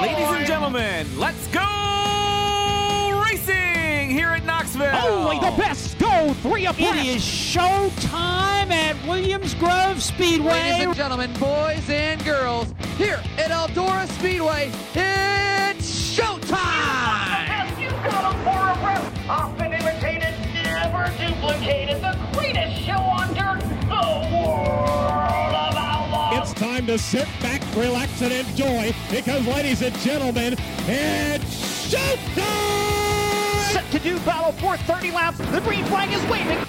Ladies and gentlemen, let's go racing here at Knoxville. Only the best go three abreast. It is show time at Williams Grove Speedway. Ladies and gentlemen, boys and girls, here at Eldora Speedway, it's showtime! Best you got 'em for a rep. Often imitated, never duplicated. The greatest show on dirt, the world of outlaws. It's time to sit back, relax, and enjoy because, ladies and gentlemen, it's showtime! Set to do battle for 30 laps. The green flag is waving.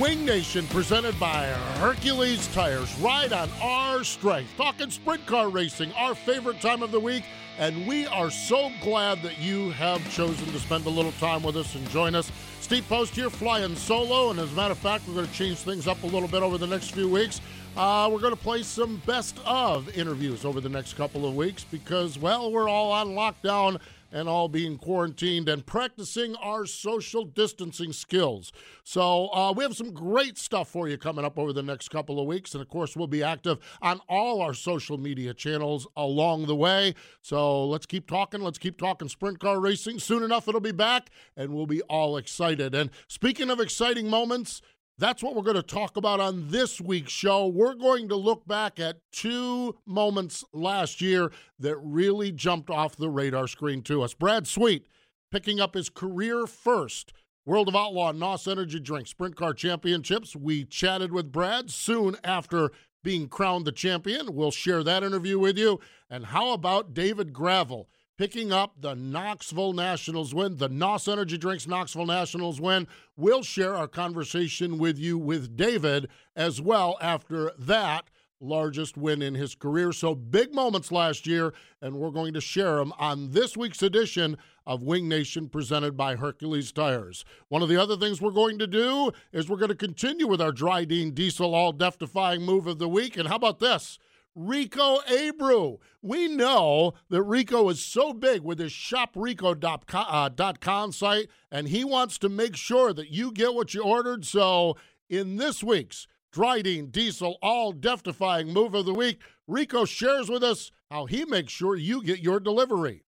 Winged Nation presented by Hercules Tires. Ride on our strength. Talking sprint car racing, our favorite time of the week. And we are so glad that you have chosen to spend a little time with us and join us. Steve Post here flying solo. And as a matter of fact, we're going to change things up a little bit over the next few weeks. Uh, we're going to play some best of interviews over the next couple of weeks because, well, we're all on lockdown and all being quarantined and practicing our social distancing skills. So, uh, we have some great stuff for you coming up over the next couple of weeks. And of course, we'll be active on all our social media channels along the way. So, let's keep talking. Let's keep talking sprint car racing. Soon enough, it'll be back and we'll be all excited. And speaking of exciting moments, that's what we're going to talk about on this week's show. We're going to look back at two moments last year that really jumped off the radar screen to us. Brad Sweet picking up his career first World of Outlaw NOS Energy Drink Sprint Car Championships. We chatted with Brad soon after being crowned the champion. We'll share that interview with you. And how about David Gravel? Picking up the Knoxville Nationals win, the NOS Energy Drinks Knoxville Nationals win. We'll share our conversation with you with David as well after that largest win in his career. So big moments last year, and we're going to share them on this week's edition of Winged Nation presented by Hercules Tires. One of the other things we're going to do is we're going to continue with our Driven Diesel Oil Death Defying Move of the Week. And how about this? Rico Abreu. We know that Rico is so big with his shoprico.com uh, site, and he wants to make sure that you get what you ordered. So, in this week's Driven Diesel Oil Death Defying Move of the Week, Rico shares with us how he makes sure you get your delivery.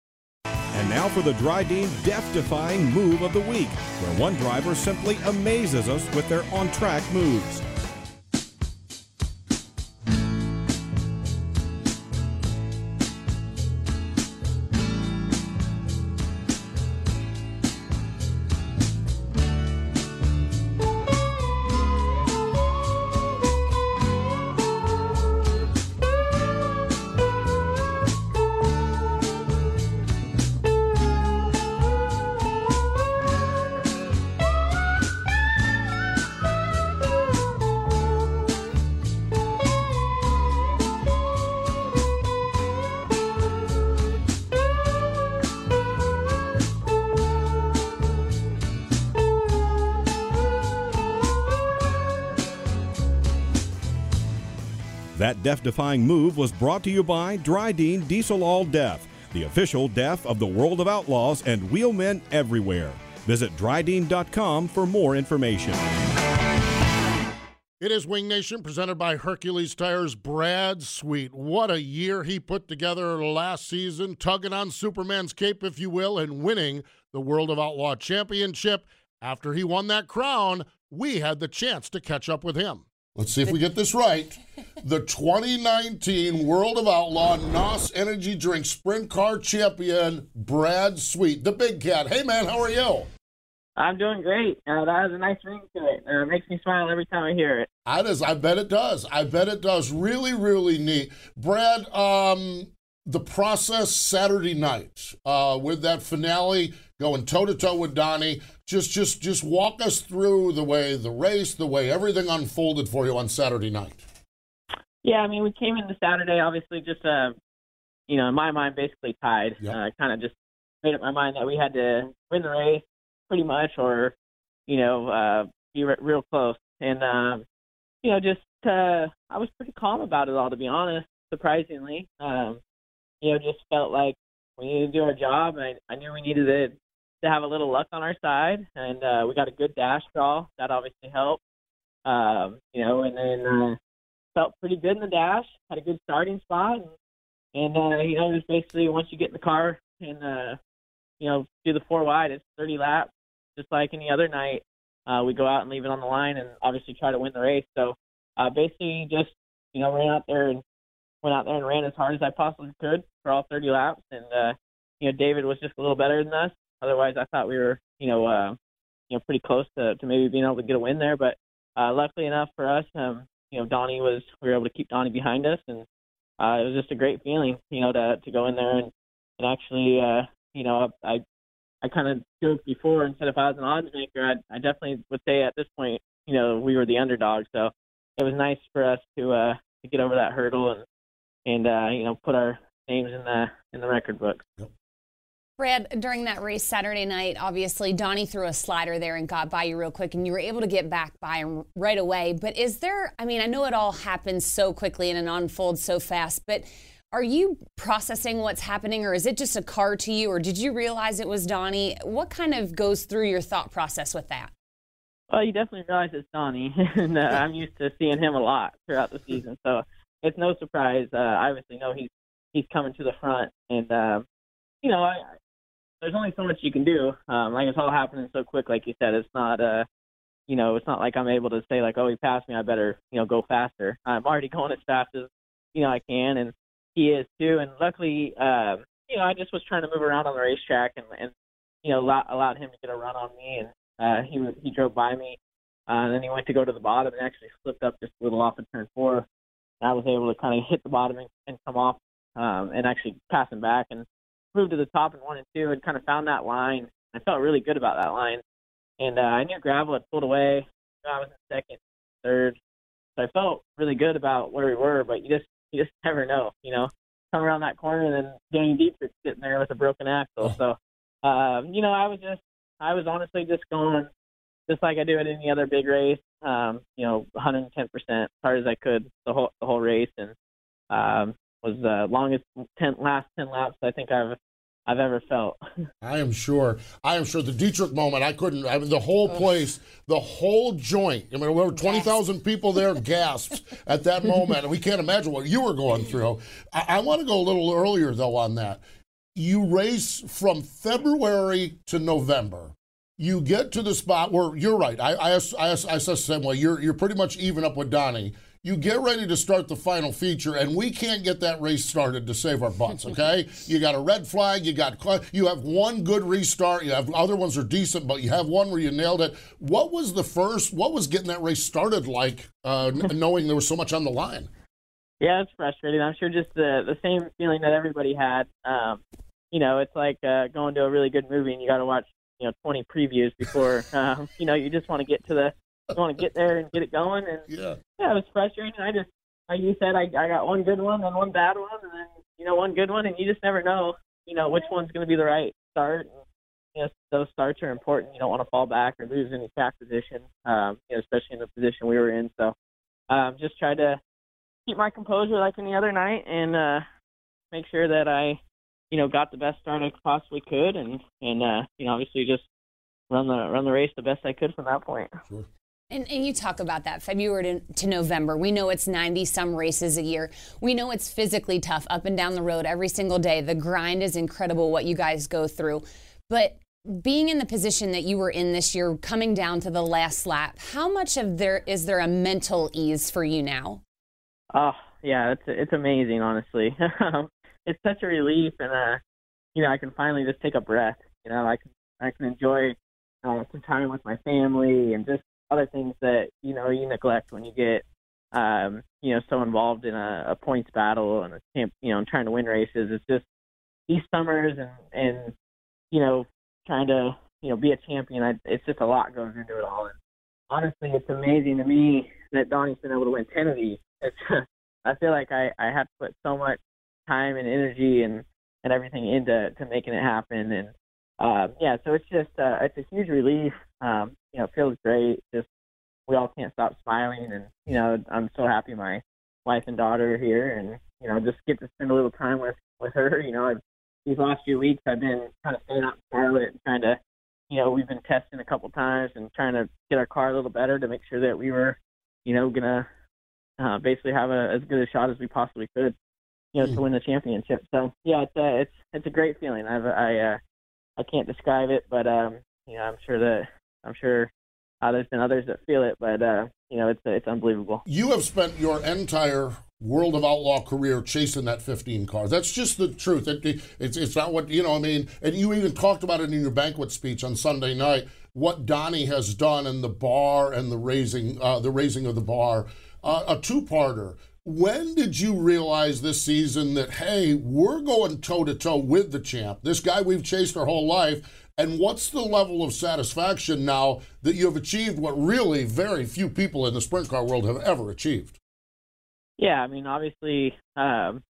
And now for the Driven Death Defying Move of the Week, where one driver simply amazes us with their on track moves. That death defying move was brought to you by Driven Diesel Oil Death, the official death of the world of outlaws and wheelmen everywhere. Visit dryden.com for more information. It is Winged Nation presented by Hercules Tires. Brad Sweet. What a year he put together last season, tugging on Superman's cape, if you will, and winning the World of Outlaw Championship. After he won that crown, we had the chance to catch up with him. Let's see if we get this right. The 2019 World of Outlaw NOS Energy Drink Sprint Car Champion, Brad Sweet, the big cat. Hey, man, how are you? I'm doing great. Uh, that has a nice ring to it. Uh, it makes me smile every time I hear it. I does. I bet it does. I bet it does. Really, really neat. Brad, um, the process Saturday night uh, with that finale going toe to toe with Donny. Just, just, just walk us through the way the race, the way everything unfolded for you on Saturday night. Yeah, I mean, we came into Saturday obviously just, uh, you know, in my mind, basically tied. Yep. Uh, kind of just made up my mind that we had to win the race pretty much, or you know, uh, be re- real close. And um, you know, just uh, I was pretty calm about it all, to be honest. Surprisingly, um, you know, just felt like we needed to do our job. I, I knew we needed to to have a little luck on our side, and uh, we got a good dash draw. That obviously helped. Um, you know, and then uh, felt pretty good in the dash. Had a good starting spot, and, and uh, you know, just basically once you get in the car and uh, you know do the four wide, it's 30 laps, just like any other night. Uh, we go out and leave it on the line, and obviously try to win the race. So uh, basically, just you know, ran out there and went out there and ran as hard as I possibly could for all 30 laps. And uh, you know, David was just a little better than us. Otherwise, I thought we were, you know, uh, you know, pretty close to, to maybe being able to get a win there. But uh, luckily enough for us, um, you know, Donny was we were able to keep Donny behind us, and uh, it was just a great feeling, you know, to to go in there and and actually, uh, you know, I I kind of joked before and said if I was an odds maker, I'd, I definitely would say at this point, you know, we were the underdog. So it was nice for us to uh, to get over that hurdle and and uh, you know put our names in the in the record book. Brad, during that race Saturday night, obviously Donny threw a slider there and got by you real quick, and you were able to get back by him right away. But is there, I mean, I know it all happens so quickly and it unfolds so fast, but are you processing what's happening, or is it just a car to you, or did you realize it was Donny? What kind of goes through your thought process with that? Well, you definitely realize it's Donny, and uh, I'm used to seeing him a lot throughout the season, so it's no surprise. Uh, I obviously know he's he's coming to the front, and um, you know, I, there's only so much you can do. Um, like it's all happening so quick, like you said. It's not, uh, you know, it's not like I'm able to say like, oh, he passed me, I better, you know, go faster. I'm already going as fast as you know I can, and he is too. And luckily, uh, you know, I just was trying to move around on the racetrack and and you know allowed, allowed him to get a run on me, and uh, he he drove by me. Uh, and then he went to go to the bottom and actually slipped up just a little off of turn four. And I was able to kind of hit the bottom and, and come off um, and actually pass him back and move to the top in one and two and kind of found that line. I felt really good about that line. And uh, I knew Gravel had pulled away. I was in second, third. So I felt really good about where we were, but you just you just never know, you know. Come around that corner and then Danny Dietrich sitting there with a broken axle. So um, you know, I was just I was honestly just going just like I do at any other big race, um, you know, 110% as hard as I could the whole the whole race, and um, was the longest 10 last 10 laps I think I've I've ever felt. I am sure. I am sure the Dietrich moment. I couldn't. I mean, the whole place, the whole joint. I mean, there were twenty thousand people there gasped at that moment, and we can't imagine what you were going through. I, I want to go a little earlier though on that. You race from February to November. You get to the spot where you're right. I I, I, I said the same way. You're you're pretty much even up with Donny you get ready to start the final feature, and we can't get that race started to save our butts. Okay, you got a red flag, you got you have one good restart, you have other ones are decent, but you have one where you nailed it. What was the first? What was getting that race started like, uh, knowing there was so much on the line? Yeah, it's frustrating. I'm sure just the the same feeling that everybody had. Um, you know, it's like uh, going to a really good movie and you got to watch you know 20 previews before um, you know you just want to get to the want to get there and get it going. And yeah, yeah, it was frustrating. I just, like you said, I I got one good one and one bad one, and then you know one good one, and you just never know, you know, which one's going to be the right start. And, you know, those starts are important. You don't want to fall back or lose any track position, um, you know, especially in the position we were in. So, um, just tried to keep my composure like any other night and uh, make sure that I, you know, got the best start I possibly could, and and uh, you know, obviously just run the run the race the best I could from that point. Sure. And, and, you talk about that February to, to, November. We know it's 90 some races a year. We know it's physically tough up and down the road every single day. The grind is incredible what you guys go through. But being in the position that you were in this year, coming down to the last lap, how much of there is there a mental ease for you now? Oh yeah, it's it's amazing, honestly. it's such a relief, and uh, you know, I can finally just take a breath. You know, I can I can enjoy uh, some time with my family and just other things that you know you neglect when you get um, you know so involved in a, a points battle and a camp, you know, trying to win races. It's just these summers and and you know trying to you know be a champion. I, it's just a lot goes into it all. And honestly, it's amazing to me that Donny's been able to win ten of these. It's I feel like I I have to put so much time and energy and and everything into to making it happen. And uh, yeah, so it's just uh, it's a huge relief. Um, you know, it feels great. Just we all can't stop smiling, and you know, I'm so happy my wife and daughter are here, and you know, just get to spend a little time with with her. You know, I've, these last few weeks I've been kind of staying out in Charlotte and trying to, you know, we've been testing a couple times and trying to get our car a little better to make sure that we were, you know, gonna uh, basically have a, as good a shot as we possibly could, you know, mm. to win the championship. So yeah, it's a, it's it's a great feeling. I've I uh, I can't describe it, but um, you know, I'm sure that I'm sure uh, there's been others that feel it, but uh, you know, it's it's unbelievable. You have spent your entire World of Outlaw career chasing that 15 car. That's just the truth. It, it's it's not what you know. I mean, and you even talked about it in your banquet speech on Sunday night. What Donny has done in the bar and the raising uh, the raising of the bar. Uh, a two-parter. When did you realize this season that hey, we're going toe to toe with the champ, this guy we've chased our whole life, and what's the level of satisfaction now that you have achieved what really very few people in the sprint car world have ever achieved? Yeah, I mean, obviously, um,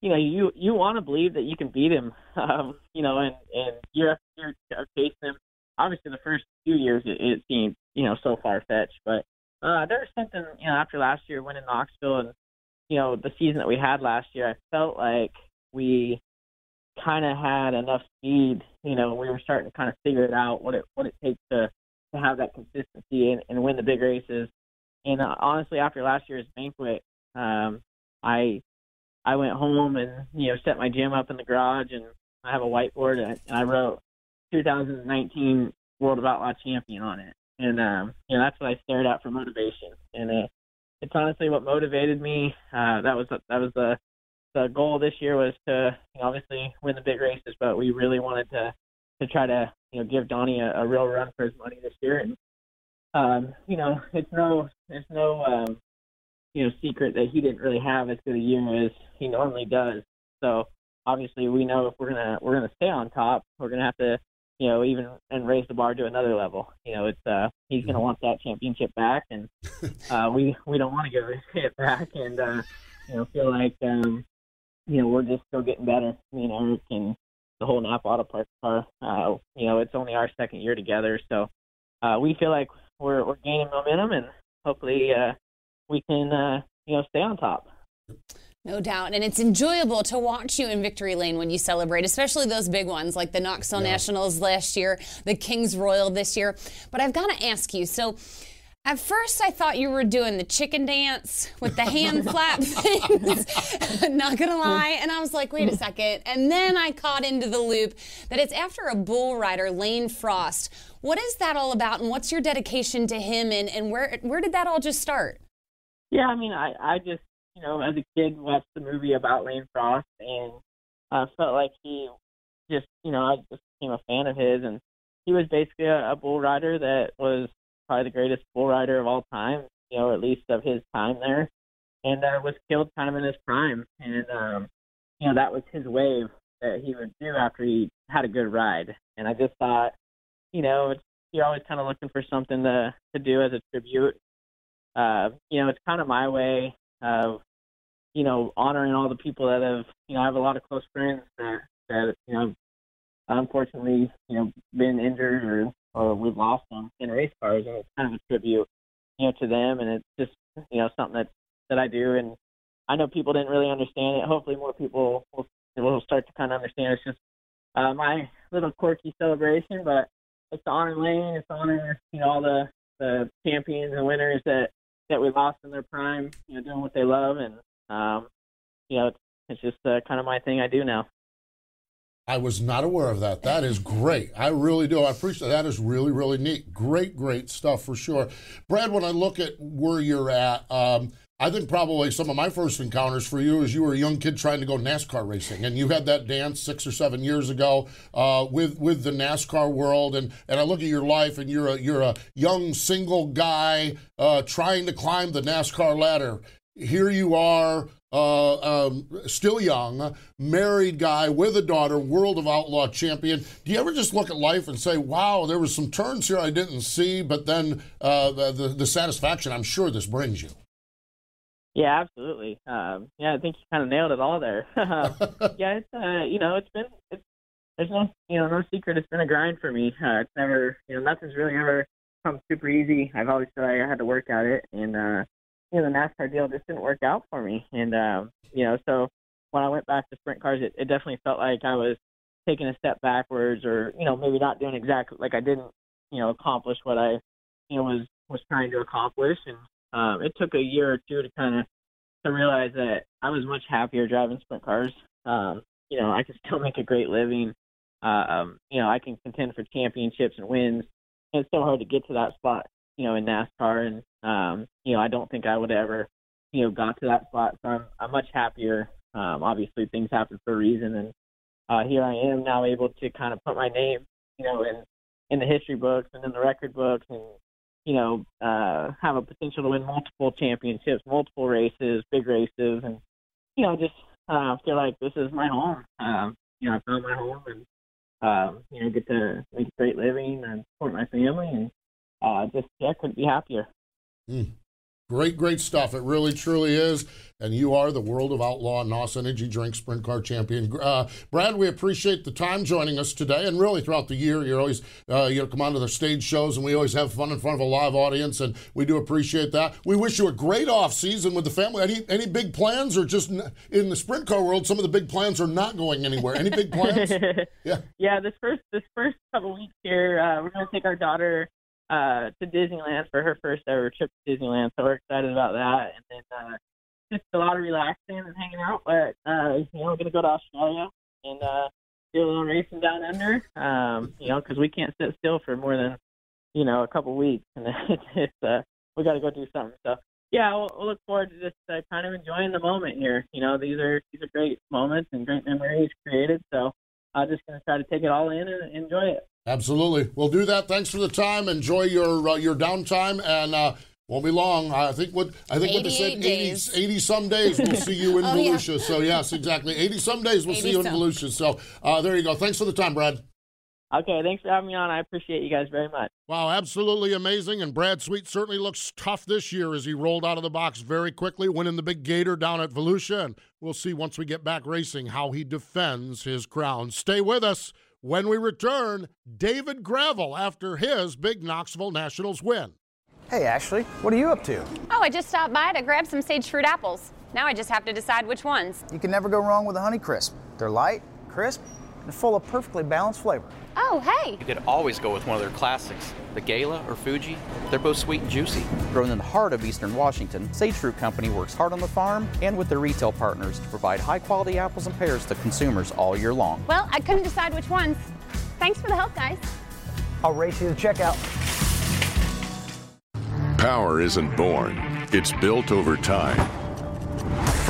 you know, you you want to believe that you can beat him, um, you know, and and year after year chasing him. Obviously, the first few years it, it seemed you know so far fetched, but uh, there was something you know after last year winning Knoxville and you know the season that we had last year. I felt like we kind of had enough speed. You know, we were starting to kind of figure it out what it what it takes to to have that consistency and, and win the big races. And uh, honestly, after last year's banquet, um, I I went home and you know set my gym up in the garage and I have a whiteboard and I wrote 2019 World of Outlaw Champion on it. And um, you know that's what I stared at for motivation. And uh, it's honestly what motivated me. Uh, that was that was the the goal this year was to obviously win the big races, but we really wanted to to try to you know give Donny a, a real run for his money this year. And um, you know, it's no it's no um, you know secret that he didn't really have as good a year as he normally does. So obviously, we know if we're gonna we're gonna stay on top, we're gonna have to you know even and raise the bar to another level. You know, it's uh he's gonna want that championship back, and uh, we we don't want to give it back, and uh, you know feel like um, you know, we're just still getting better. Me and Eric and the whole Napa Auto Parts car. Uh, you know, it's only our second year together, so uh, we feel like we're we're gaining momentum, and hopefully uh, we can uh, you know stay on top. No doubt. And it's enjoyable to watch you in victory lane when you celebrate, especially those big ones like the Knoxville yeah. Nationals last year, the Kings Royal this year. But I've got to ask you so at first, I thought you were doing the chicken dance with the hand flap things. Not gonna lie. And I was like, wait a second. And then I caught into the loop that it's after a bull rider, Lane Frost. What is that all about, and what's your dedication to him, and, and where where did that all just start? Yeah, I mean, I, I just, you know, as a kid, watched the movie about Lane Frost, and uh, felt like he just, you know, I just became a fan of his, and he was basically a, a bull rider that was probably the greatest bull rider of all time, you know, at least of his time there, and uh, was killed kind of in his prime. And um, you know, that was his wave that he would do after he had a good ride. And I just thought, you know, it's, you're always kind of looking for something to to do as a tribute. Uh, you know, it's kind of my way of, you know, honoring all the people that have, you know, I have a lot of close friends that that you know, unfortunately, you know, been injured or or we've lost them in race cars, and it's kind of a tribute, you know, to them. And it's just you know something that that I do, and I know people didn't really understand it. Hopefully, more people will will start to kind of understand. It's just uh, my little quirky celebration, but it's to honor Lane, it's to honor you know all the the champions and winners that that we lost in their prime, you know, doing what they love, and um, you know, it's, it's just uh, kind of my thing I do now. I was not aware of that. That is great. I really do. I appreciate that. Is really, really neat. Great, great stuff for sure. Brad, when I look at where you're at, um, I think probably some of my first encounters for you is you were a young kid trying to go NASCAR racing, and you had that dance six or seven years ago uh, with with the NASCAR world. And and I look at your life, and you're a you're a young single guy uh, trying to climb the NASCAR ladder. Here you are, uh, um, still young, married guy with a daughter, World of Outlaw champion. Do you ever just look at life and say, "Wow, there was some turns here I didn't see," but then uh, the, the the satisfaction I'm sure this brings you. Yeah, absolutely. Um, yeah, I think you kind of nailed it all there. yeah, it's uh, you know, it's been it's there's no you know no secret. It's been a grind for me. Uh, it's never you know nothing's really ever come super easy. I've always said I had to work at it, and uh, you know the NASCAR deal just didn't work out for me. And um, you know, so when I went back to sprint cars, it, it definitely felt like I was taking a step backwards, or you know maybe not doing exactly like I didn't you know accomplish what I you know was was trying to accomplish, and um, it took a year or two to kind of to realize that I was much happier driving sprint cars. Um, you know, I can still make a great living. Uh, um, you know, I can contend for championships and wins. And it's so hard to get to that spot, you know, in NASCAR. And um, you know, I don't think I would ever, you know, got to that spot. So I'm, I'm much happier. Um, obviously, things happen for a reason, and uh, here I am now able to kind of put my name, you know, in in the history books and in the record books, and you know, uh, have a potential to win multiple championships, multiple races, big races, and you know, just uh, feel like this is my home. Um, you know, I found my home, and um, you know, get to make a great living and support my family, and uh, just yeah, couldn't be happier. Mm. Great, great stuff. It really, truly is. And you are the World of Outlaw NOS Energy Drink Sprint Car Champion. Uh, Brad, we appreciate the time joining us today. And really, throughout the year, you're always, uh, you know, come on to the stage shows, and we always have fun in front of a live audience, and we do appreciate that. We wish you a great off season with the family. Any, any big plans, or just in the sprint car world, some of the big plans are not going anywhere? Any big plans? yeah. Yeah, this first, this first couple weeks here, uh, we're going to take our daughter uh, to Disneyland for her first ever trip to Disneyland. So we're excited about that. And then uh, just a lot of relaxing and hanging out. But uh, you know, we're gonna go to Australia and uh, do a little racing down under. Um, you know, because we can't sit still for more than you know a couple weeks, and it's, it's uh, we got to go do something. So yeah, we'll, we'll look forward to just uh, kind of enjoying the moment here. You know, these are these are great moments and great memories created. So I'm just gonna try to take it all in and enjoy it. Absolutely. We'll do that. Thanks for the time. Enjoy your uh, your downtime and uh, won't be long. I think what I think what they said 80, 80, some days we'll see you in oh, Volusia. Yeah. So yes, exactly. 80 some days we'll see you in. Volusia. So uh, there you go. Thanks for the time, Brad. Okay, thanks for having me on. I appreciate you guys very much. Wow, absolutely amazing. And Brad Sweet certainly looks tough this year as he rolled out of the box very quickly, winning the big gator down at Volusia. And we'll see once we get back racing how he defends his crown. Stay with us. When we return, David Gravel after his big Knoxville Nationals win. Hey, Ashley, what are you up to? Oh, I just stopped by to grab some sage fruit apples. Now I just have to decide which ones. You can never go wrong with a Honey Crisp. They're light, crisp, and full of perfectly balanced flavor. Oh, hey! You could always go with one of their classics, the Gala or Fuji. They're both sweet and juicy. Grown in the heart of eastern Washington, Sage Fruit Company works hard on the farm and with their retail partners to provide high quality apples and pears to consumers all year long. Well, I couldn't decide which ones. Thanks for the help, guys. I'll race you to checkout. Power isn't born, it's built over time.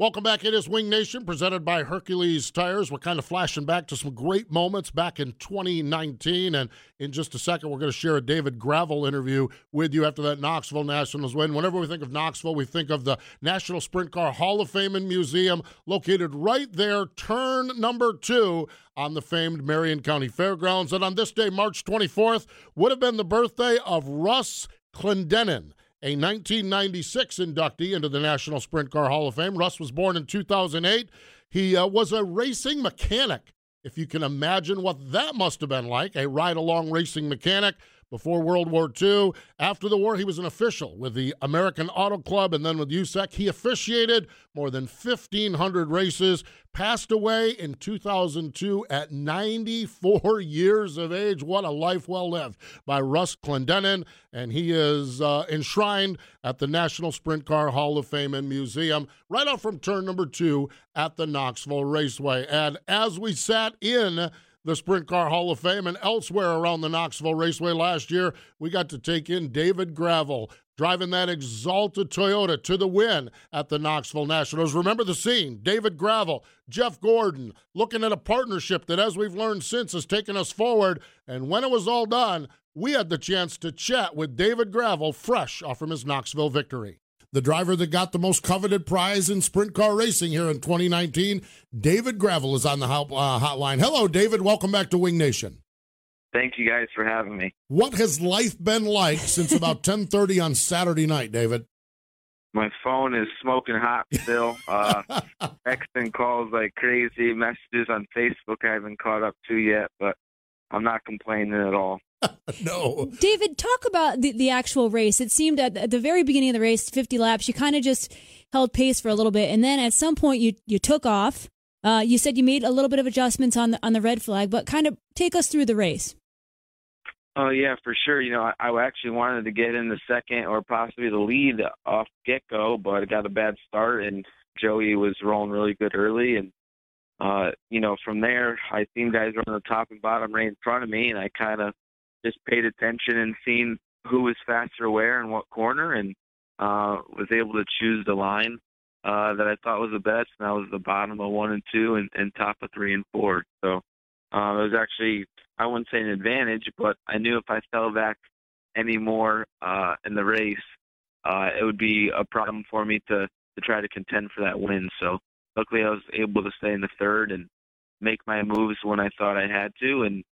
Welcome back. It is Winged Nation presented by Hercules Tires. We're kind of flashing back to some great moments back in 2019. And in just a second, we're going to share a David Gravel interview with you after that Knoxville Nationals win. Whenever we think of Knoxville, we think of the National Sprint Car Hall of Fame and Museum located right there, turn number two on the famed Marion County Fairgrounds. And on this day, March 24th, would have been the birthday of Russ Clendenin a 1996 inductee into the National Sprint Car Hall of Fame. Russ was born in 2008. He uh, was a racing mechanic, if you can imagine what that must have been like, a ride along racing mechanic. Before World War II. After the war, he was an official with the American Auto Club and then with USAC. He officiated more than 1,500 races, passed away in 2002 at 94 years of age. What a life well lived by Russ Clendenin. And he is uh, enshrined at the National Sprint Car Hall of Fame and Museum right off from turn number two at the Knoxville Raceway. And as we sat in the Sprint Car Hall of Fame and elsewhere around the Knoxville Raceway last year, we got to take in David Gravel driving that Axalta Toyota to the win at the Knoxville Nationals. Remember the scene David Gravel, Jeff Gordon, looking at a partnership that, as we've learned since, has taken us forward. And when it was all done, we had the chance to chat with David Gravel fresh off from his Knoxville victory the driver that got the most coveted prize in sprint car racing here in 2019. David Gravel is on the uh, hotline. Hello, David. Welcome back to Winged Nation. Thank you guys for having me. What has life been like since about 10:30 on Saturday night, David? My phone is smoking hot still. Uh, texting calls like crazy. Messages on Facebook I haven't caught up to yet, but I'm not complaining at all. no. David, talk about the, the actual race. It seemed at, at the very beginning of the race, 50 laps, you kind of just held pace for a little bit. And then at some point, you, you took off. Uh, you said you made a little bit of adjustments on the, on the red flag, but kind of take us through the race. Oh yeah, for sure. You know, I, I actually wanted to get in the second or possibly the lead off get go, but I got a bad start, and Joey was rolling really good early, and uh, you know, from there, I seen guys on the top and bottom right in front of me, and I kind of just paid attention and seen who was faster where and what corner, and uh, was able to choose the line uh, that I thought was the best, and that was the bottom of one and two, and, and top of three and four. So uh, it was actually I wouldn't say an advantage, but I knew if I fell back any more uh, in the race, uh, it would be a problem for me to to try to contend for that win. So luckily, I was able to stay in the third and make my moves when I thought I had to, and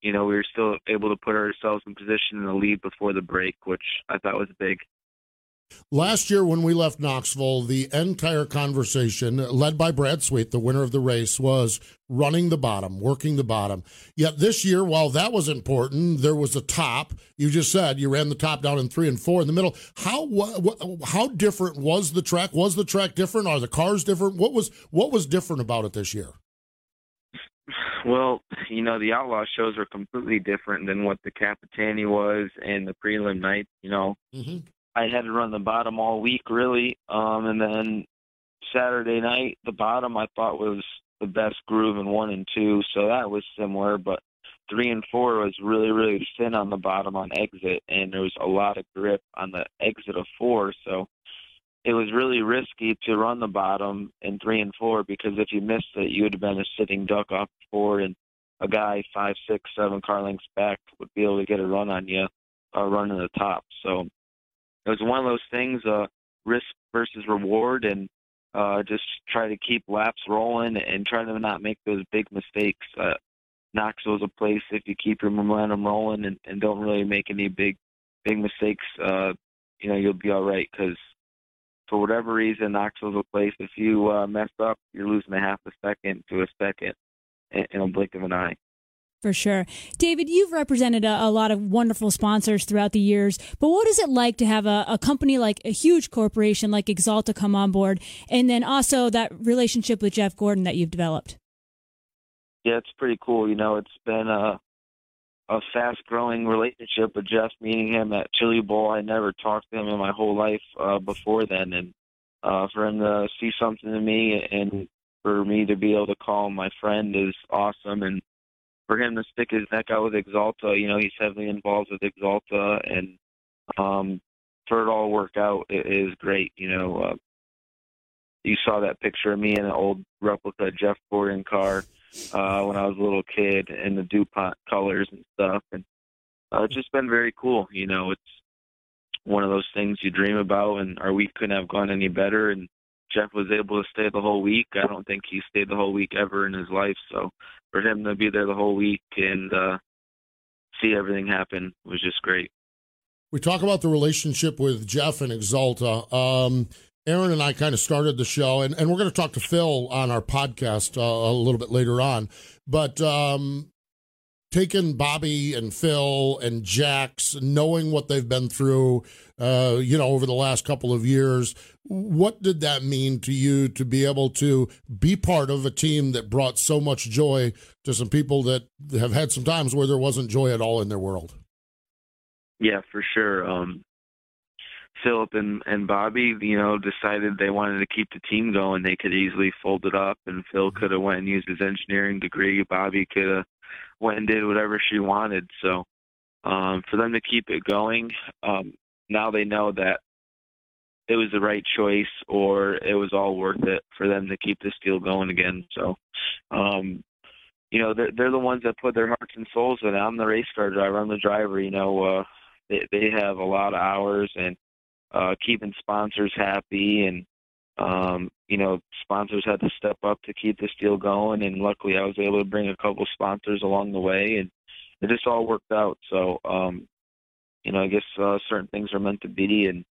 you know we were still able to put ourselves in position in the lead before the break, which I thought was big. Last year, when we left Knoxville, the entire conversation, led by Brad Sweet, the winner of the race, was running the bottom, working the bottom. Yet this year, while that was important, there was a top. You just said you ran the top down in three and four in the middle. How how different was the track? Was the track different? Are the cars different? What was what was different about it this year? Well, you know, the Outlaw shows are completely different than what the Capitani was and the prelim night. You know, mm-hmm. I had to run the bottom all week really. Um and then Saturday night the bottom I thought was the best groove in one and two, so that was similar, but three and four was really, really thin on the bottom on exit and there was a lot of grip on the exit of four, so it was really risky to run the bottom in three and four because if you missed it you would have been a sitting duck off four and a guy five, six, seven car lengths back would be able to get a run on you, uh, running the top. So it was one of those things, uh, risk versus reward, and uh, just try to keep laps rolling and try to not make those big mistakes. Uh, Knoxville's a place if you keep your momentum rolling and, and don't really make any big big mistakes, uh, you know, you'll be all right. Because for whatever reason, Knoxville's a place if you uh, mess up, you're losing a half a second to a second in, in a blink of an eye. For sure. David, you've represented a, a, lot of wonderful sponsors throughout the years, but what is it like to have a, a, company like a huge corporation like Axalta come on board and then also that relationship with Jeff Gordon that you've developed? Yeah, it's pretty cool. You know, it's been a, a fast growing relationship with Jeff, meeting him at Chili Bowl. I never talked to him in my whole life uh, before then. And uh, for him to see something in me and for me to be able to call him my friend is awesome. And for him to stick his neck out with Axalta, you know, he's heavily involved with Axalta, and um, for it all work out it is great. You know, uh, you saw that picture of me in an old replica Jeff Gordon car uh, when I was a little kid in the DuPont colors and stuff, and uh, it's just been very cool. You know, it's one of those things you dream about, and our week couldn't have gone any better, and Jeff was able to stay the whole week. I don't think he stayed the whole week ever in his life. So for him to be there the whole week and uh, see everything happen was just great. We talk about the relationship with Jeff and Axalta. Um, Aaron and I kind of started the show, and, and we're going to talk to Phil on our podcast uh, a little bit later on. But um, taking Bobby and Phil and Jax, knowing what they've been through, uh, you know, over the last couple of years, what did that mean to you to be able to be part of a team that brought so much joy to some people that have had some times where there wasn't joy at all in their world? Yeah, for sure. Um, Philip and and Bobby, you know, decided they wanted to keep the team going. They could easily fold it up, and Phil could have went and used his engineering degree. Bobby could have went and did whatever she wanted. So, um, for them to keep it going, um, now they know that it was the right choice, or it was all worth it for them to keep this deal going again. So, um, you know, they're they're the ones that put their hearts and souls in it. I'm the race car driver. I'm the driver. You know, uh, they they have a lot of hours and uh, keeping sponsors happy and um, you know sponsors had to step up to keep this deal going and luckily I was able to bring a couple sponsors along the way and it just all worked out so um, you know I guess uh, certain things are meant to be and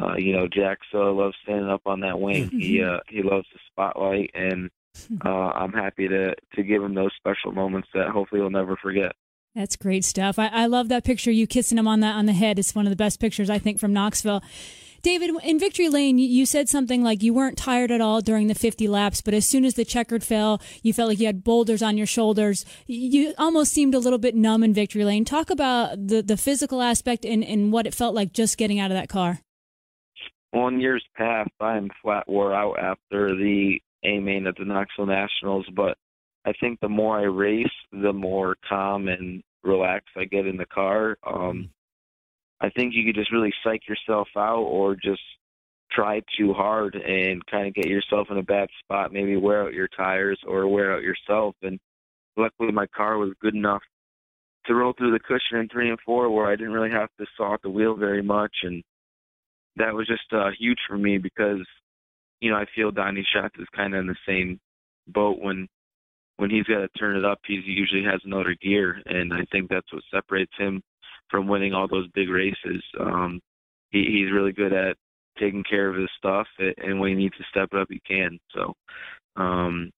uh, you know Jack uh, loves standing up on that wing he uh, he loves the spotlight and uh, I'm happy to to give him those special moments that hopefully he'll never forget. That's great stuff. I, I love that picture. You kissing him on the on the head. It's one of the best pictures I think from Knoxville. David, in Victory Lane, you said something like you weren't tired at all during the 50 laps, but as soon as the checkered fell, you felt like you had boulders on your shoulders. You almost seemed a little bit numb in Victory Lane. Talk about the, the physical aspect and, and what it felt like just getting out of that car. In years past, I'm flat wore out after the A main at the Knoxville Nationals, but I think the more I race, the more calm and relaxed I get in the car. Um, I think you could just really psych yourself out or just try too hard and kind of get yourself in a bad spot, maybe wear out your tires or wear out yourself. And luckily, my car was good enough to roll through the cushion in three and four where I didn't really have to saw at the wheel very much. And that was just uh, huge for me because, you know, I feel Donny Schatz is kind of in the same boat when when he's got to turn it up, he usually has another gear, and I think that's what separates him from winning all those big races. Um, he, he's really good at taking care of his stuff, and when he needs to step it up, he can. So, um,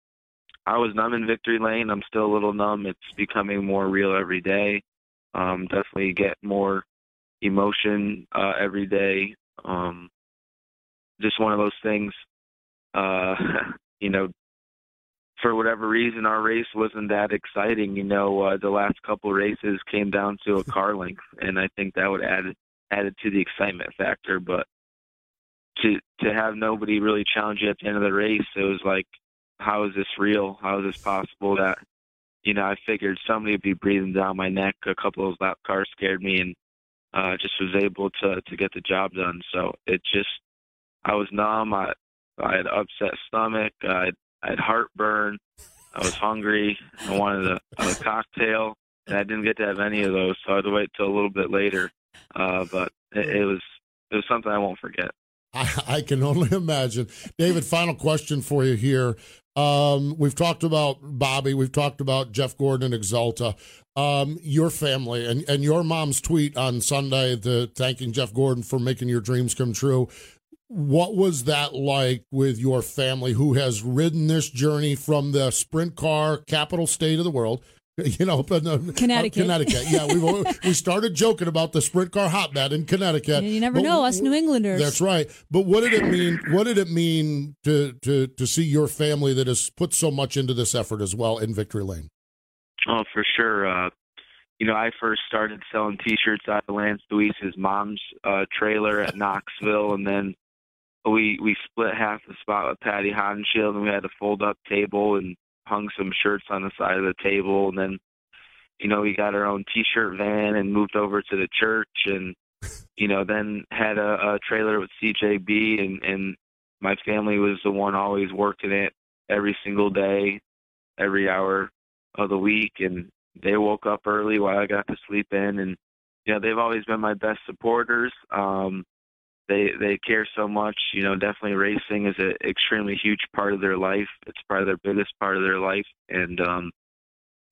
I was numb in victory lane. I'm still a little numb. It's becoming more real every day. Um, definitely get more emotion uh, every day. Um, just one of those things. Uh, you know, for whatever reason, our race wasn't that exciting. You know, uh, the last couple races came down to a car length, and I think that would add added to the excitement factor. But to to have nobody really challenge you at the end of the race, it was like, how is this real? How is this possible? That you know, I figured somebody would be breathing down my neck. A couple of lap cars scared me, and uh, just was able to to get the job done. So it just, I was numb. I I had upset stomach. I I had heartburn. I was hungry. I wanted a, a cocktail, and I didn't get to have any of those, so I had to wait till a little bit later. Uh, but it, it was it was something I won't forget. I, I can only imagine. David, final question for you here. Um, we've talked about Bobby. We've talked about Jeff Gordon and Axalta. Um, your family and, and your mom's tweet on Sunday, the thanking Jeff Gordon for making your dreams come true what was that like with your family who has ridden this journey from the sprint car capital state of the world you know uh, connecticut uh, connecticut. Yeah we we started joking about the sprint car hotbed in connecticut you never know us new englanders. That's right. But what did it mean what did it mean to to to see your family that has put so much into this effort as well in victory lane? Oh for sure. Uh you know, I first started selling T-shirts out of Lance Dewease's mom's uh, trailer at Knoxville, and then we we split half the spot with Patty Hodenshield, and we had a fold up table and hung some shirts on the side of the table, and then you know we got our own T-shirt van and moved over to the church, and you know then had a, a trailer with CJB, and and my family was the one always working it every single day, every hour of the week, and they woke up early while I got to sleep in, and you know they've always been my best supporters. Um, they they care so much. You know, definitely racing is an extremely huge part of their life. It's probably their biggest part of their life, and um,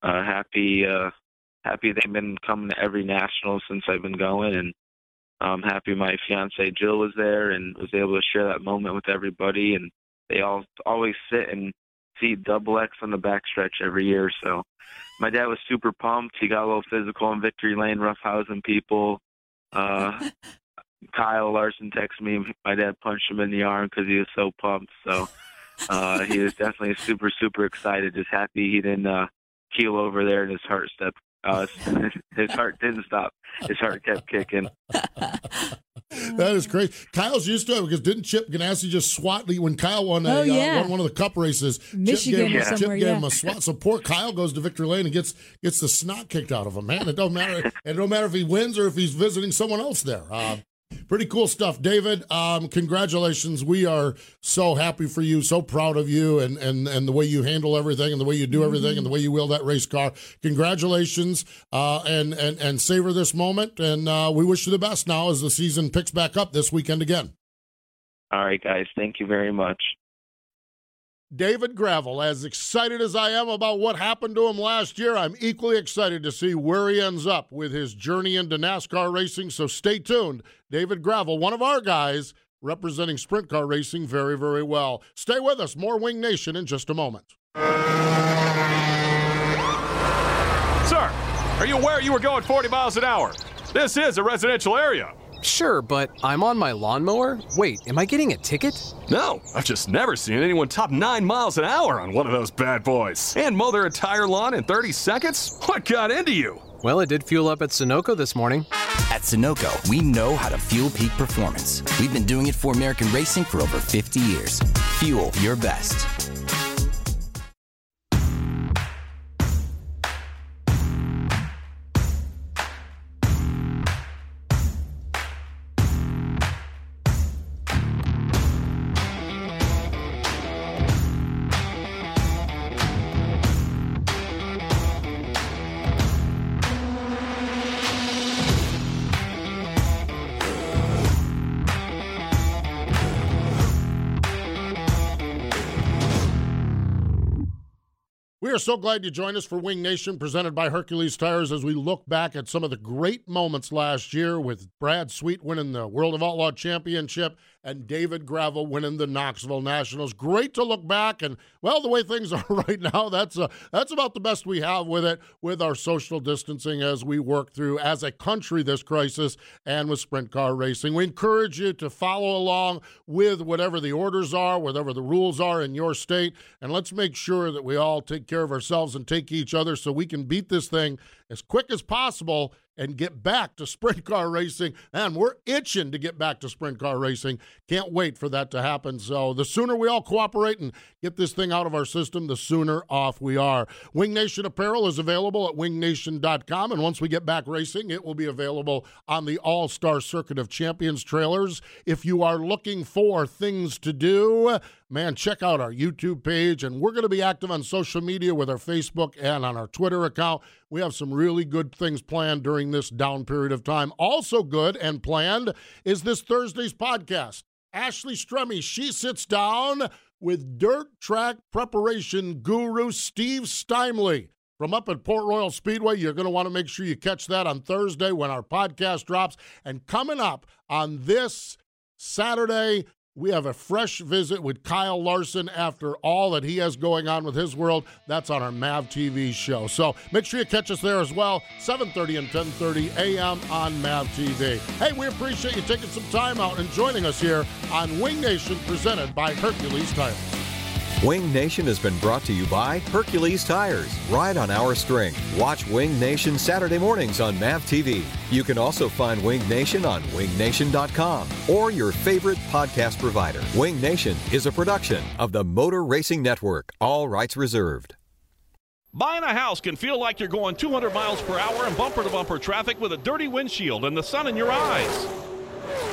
uh, happy uh, happy they've been coming to every national since I've been going, and I'm happy my fiance Jill was there and was able to share that moment with everybody. And they all always sit and see double X on the backstretch every year. So my dad was super pumped. He got a little physical in victory lane, roughhousing people. Uh, Kyle Larson texted me. My dad punched him in the arm because he was so pumped. So uh, he was definitely super, super excited. Just happy he didn't uh, keel over there and his heart stepped. Uh, his heart didn't stop. His heart kept kicking. That is crazy. Kyle's used to it because didn't Chip Ganassi just swat when Kyle won, a, Oh, yeah. uh, won one of the cup races? Michigan Chip or gave, Chip gave yeah. him a swat. So poor Kyle goes to victory lane and gets gets the snot kicked out of him. Man, it don't matter. it don't matter if he wins or if he's visiting someone else there. Uh, pretty cool stuff, David. Um, congratulations. We are so happy for you, so proud of you, and and and the way you handle everything, and the way you do everything, and the way you wheel that race car. Congratulations, uh, and and and savor this moment. And uh, we wish you the best now as the season picks back up this weekend again. All right, guys. Thank you very much. David Gravel, as excited as I am about what happened to him last year, I'm equally excited to see where he ends up with his journey into NASCAR racing. So stay tuned. David Gravel, one of our guys representing sprint car racing very, very well. Stay with us. More Winged Nation in just a moment. Sir, are you aware you were going 40 miles an hour? This is a residential area. Sure, but I'm on my lawnmower? Wait, am I getting a ticket? No, I've just never seen anyone top 9 miles an hour on one of those bad boys. And mow their entire lawn in 30 seconds? What got into you? Well, it did fuel up at Sunoco this morning. At Sunoco, we know how to fuel peak performance. We've been doing it for American racing for over 50 years. Fuel your best. So glad you joined us for Winged Nation, presented by Hercules Tires, as we look back at some of the great moments last year with Brad Sweet winning the World of Outlaw Championship and David Gravel winning the Knoxville Nationals. Great to look back, and well, the way things are right now, that's uh, that's about the best we have with it, with our social distancing as we work through as a country this crisis and with sprint car racing. We encourage you to follow along with whatever the orders are, whatever the rules are in your state, and let's make sure that we all take care of ourselves and take each other so we can beat this thing as quick as possible and get back to sprint car racing. And we're itching to get back to sprint car racing. Can't wait for that to happen. So the sooner we all cooperate and get this thing out of our system, the sooner off we are. Winged Nation apparel is available at wingnation.com. And once we get back racing, it will be available on the All Star Circuit of Champions trailers. If you are looking for things to do, man, check out our YouTube page. And we're going to be active on social media with our Facebook and on our Twitter account. We have some really good things planned during this down period of time. Also, good and planned is this Thursday's podcast. Ashley Strohmier, she sits down with dirt track preparation guru Steve Steinley from up at Port Royal Speedway. You're going to want to make sure you catch that on Thursday when our podcast drops. And coming up on this Saturday, we have a fresh visit with Kyle Larson after all that he has going on with his world. That's on our MAV TV show. So make sure you catch us there as well, 7.30 and 10.30 a.m. on MAV TV. Hey, we appreciate you taking some time out and joining us here on Winged Nation presented by Hercules Tires. Winged Nation has been brought to you by Hercules Tires. Ride on our string. Watch Winged Nation Saturday mornings on MAV TV. You can also find Winged Nation on wingnation.com or your favorite podcast provider. Winged Nation is a production of the Motor Racing Network. All rights reserved. Buying a house can feel like you're going 200 miles per hour in bumper to bumper traffic with a dirty windshield and the sun in your eyes.